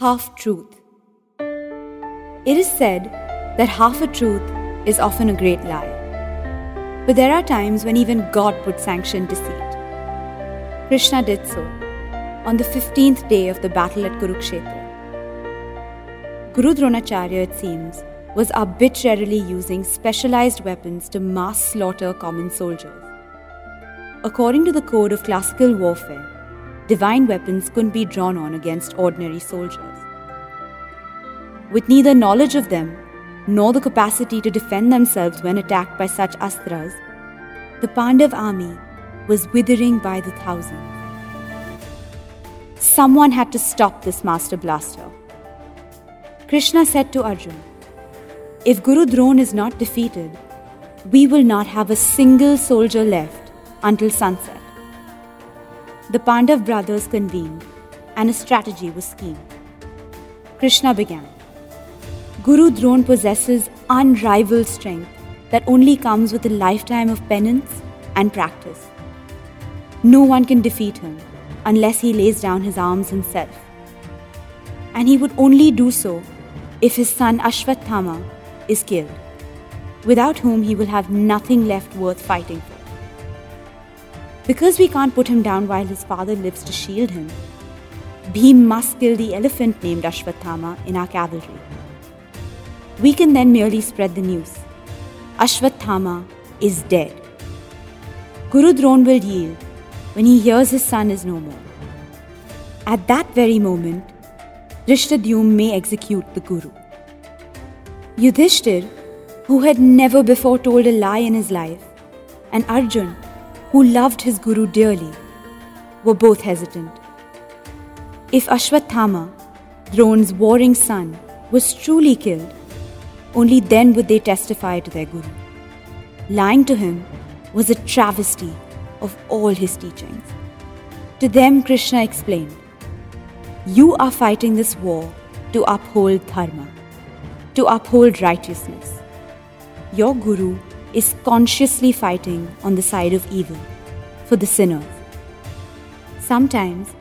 Half truth. It is said that half a truth is often a great lie. But there are times when even God would sanction deceit. Krishna did so on the 15th day of the battle at Kurukshetra. Guru Dronacharya, it seems, was arbitrarily using specialized weapons to mass slaughter common soldiers. According to the code of classical warfare, divine weapons couldn't be drawn on against ordinary soldiers. With neither knowledge of them nor the capacity to defend themselves when attacked by such astras, the Pandav army was withering by the thousands. Someone had to stop this master blaster. Krishna said to Arjun, If Guru Dron is not defeated, we will not have a single soldier left until sunset the Pandav brothers convened and a strategy was schemed. Krishna began. Guru Dron possesses unrivaled strength that only comes with a lifetime of penance and practice. No one can defeat him unless he lays down his arms himself. And he would only do so if his son Ashwathama is killed, without whom he will have nothing left worth fighting for. Because we can't put him down while his father lives to shield him, Bhim must kill the elephant named Ashwathama in our cavalry. We can then merely spread the news. Ashwathama is dead. Guru Dron will yield when he hears his son is no more. At that very moment, Drishtadyumna may execute the Guru. Yudhishthir, who had never before told a lie in his life, and Arjun, who loved his Guru dearly, were both hesitant. If Ashwathama, Dron's warring son, was truly killed, only then would they testify to their Guru. Lying to him was a travesty of all his teachings. To them, Krishna explained You are fighting this war to uphold dharma, to uphold righteousness. Your Guru is consciously fighting on the side of evil for the sinners. Sometimes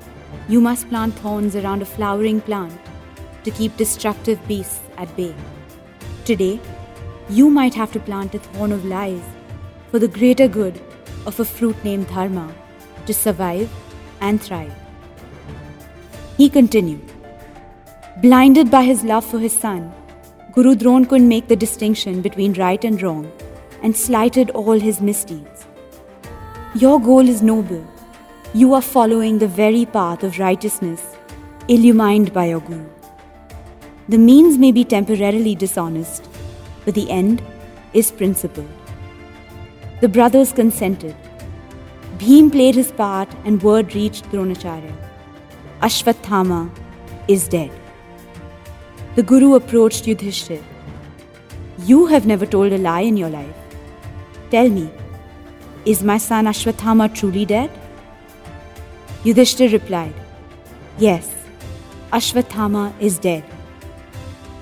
you must plant thorns around a flowering plant to keep destructive beasts at bay. Today, you might have to plant a thorn of lies for the greater good of a fruit named Dharma to survive and thrive. He continued. Blinded by his love for his son, Guru Dron couldn't make the distinction between right and wrong and slighted all his misdeeds. Your goal is noble. You are following the very path of righteousness, illumined by your Guru. The means may be temporarily dishonest, but the end is principled. The brothers consented. Bhim played his part and word reached Dronacharya. Ashwathama is dead. The Guru approached Yudhishthir. You have never told a lie in your life. Tell me, is my son Ashwathama truly dead? Yudhishthir replied, Yes, Ashwathama is dead.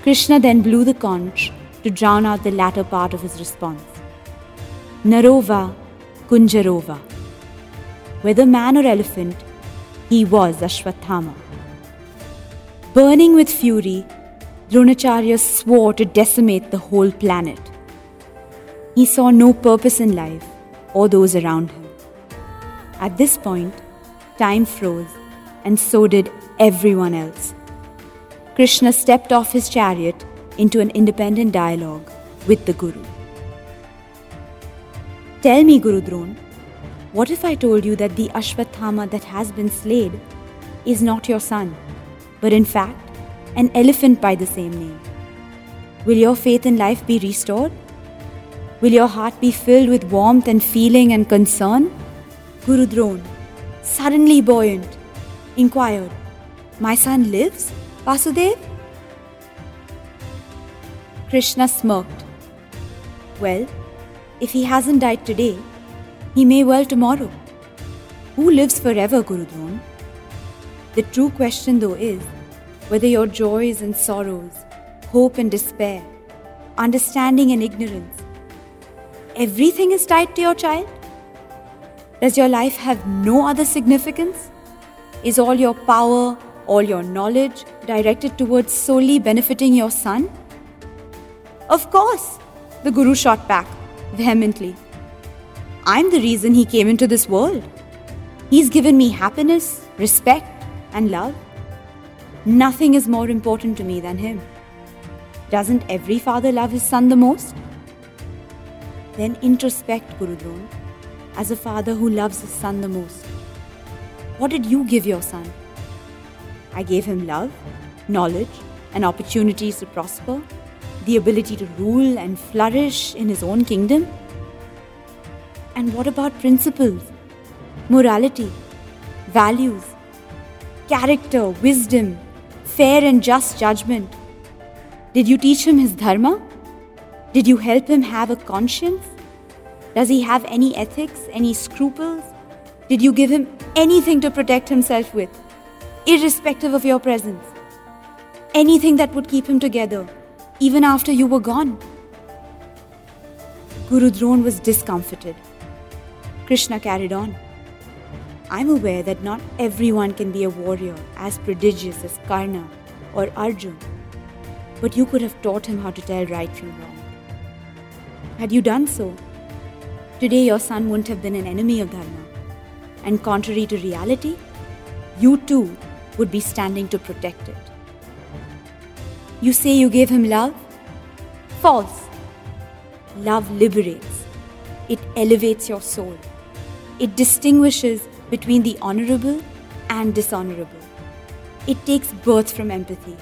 Krishna then blew the conch to drown out the latter part of his response. Narova Kunjarova. Whether man or elephant, he was Ashwathama. Burning with fury, Dronacharya swore to decimate the whole planet. He saw no purpose in life or those around him. At this point, time froze, and so did everyone else. Krishna stepped off his chariot into an independent dialogue with the Guru. Tell me, Guru Dron, what if I told you that the Ashwathama that has been slayed is not your son, but in fact an elephant by the same name? Will your faith in life be restored? Will your heart be filled with warmth and feeling and concern? Guru Dron, suddenly buoyant, inquired, My son lives, Vasudev? Krishna smirked. Well, if he hasn't died today, he may well tomorrow. Who lives forever, Guru Dron? The true question, though, is whether your joys and sorrows, hope and despair, understanding and ignorance. Everything is tied to your child? Does your life have no other significance? Is all your power, all your knowledge directed towards solely benefiting your son? Of course, the Guru shot back vehemently. I'm the reason he came into this world. He's given me happiness, respect, and love. Nothing is more important to me than him. Doesn't every father love his son the most? Then introspect, Guru Dron, as a father who loves his son the most. What did you give your son? I gave him love, knowledge, and opportunities to prosper, the ability to rule and flourish in his own kingdom. And what about principles, morality, values, character, wisdom, fair and just judgment? Did you teach him his dharma? Did you help him have a conscience? Does he have any ethics, any scruples? Did you give him anything to protect himself with, irrespective of your presence? Anything that would keep him together, even after you were gone? Guru Dron was discomfited. Krishna carried on. I'm aware that not everyone can be a warrior as prodigious as Karna or Arjun, but you could have taught him how to tell right from wrong. Had you done so, today your son wouldn't have been an enemy of Dharma. And contrary to reality, you too would be standing to protect it. You say you gave him love? False. Love liberates, it elevates your soul, it distinguishes between the honorable and dishonorable. It takes birth from empathy.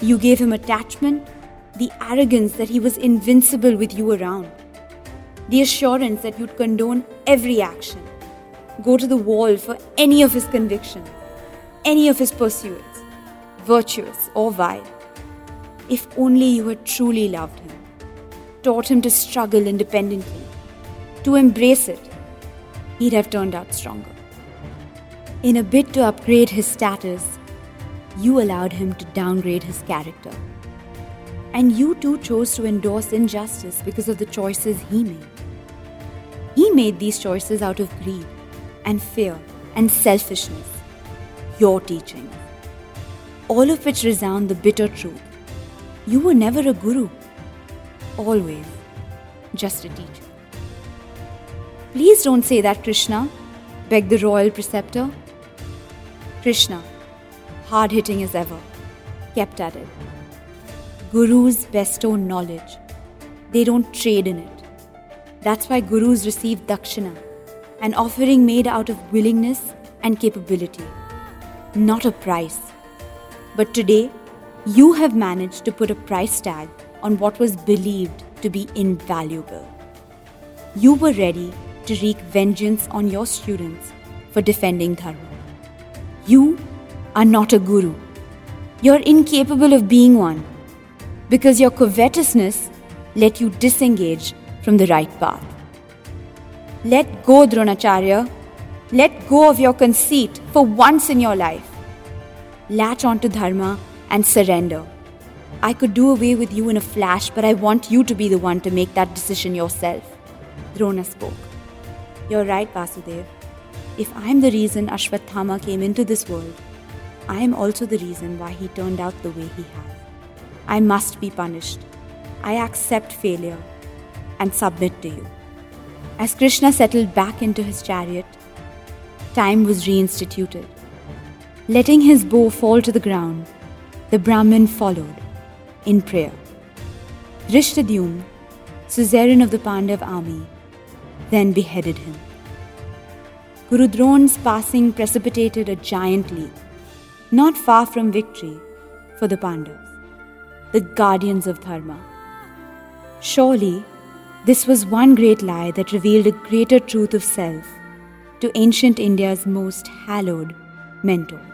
You gave him attachment, the arrogance that he was invincible with you around, the assurance that you'd condone every action, go to the wall for any of his convictions, any of his pursuits, virtuous or vile. If only you had truly loved him, taught him to struggle independently, to embrace it, he'd have turned out stronger. In a bid to upgrade his status, you allowed him to downgrade his character. And you too chose to endorse injustice because of the choices he made. He made these choices out of greed and fear and selfishness. Your teaching. All of which resound the bitter truth. You were never a guru. Always just a teacher. Please don't say that, Krishna, begged the royal preceptor. Krishna, hard hitting as ever, kept at it. Gurus bestow knowledge, they don't trade in it. That's why gurus receive dakshina, an offering made out of willingness and capability, not a price. But today, you have managed to put a price tag on what was believed to be invaluable. You were ready to wreak vengeance on your students for defending Dharma. You are not a guru. You're incapable of being one because your covetousness let you disengage from the right path. Let go, Dronacharya. Let go of your conceit for once in your life. Latch onto Dharma and surrender. I could do away with you in a flash, but I want you to be the one to make that decision yourself. Drona spoke. You're right, Vasudev. If I'm the reason Ashwathama came into this world, I am also the reason why he turned out the way he has. I must be punished. I accept failure and submit to you. As Krishna settled back into his chariot, time was reinstituted. Letting his bow fall to the ground, the Brahmin followed in prayer. Drishtadyumna, suzerain of the Pandav army, then beheaded him. Guru Dron's passing precipitated a giant leap, not far from victory for the Pandavas, the guardians of Dharma. Surely, this was one great lie that revealed a greater truth of self to ancient India's most hallowed mentor.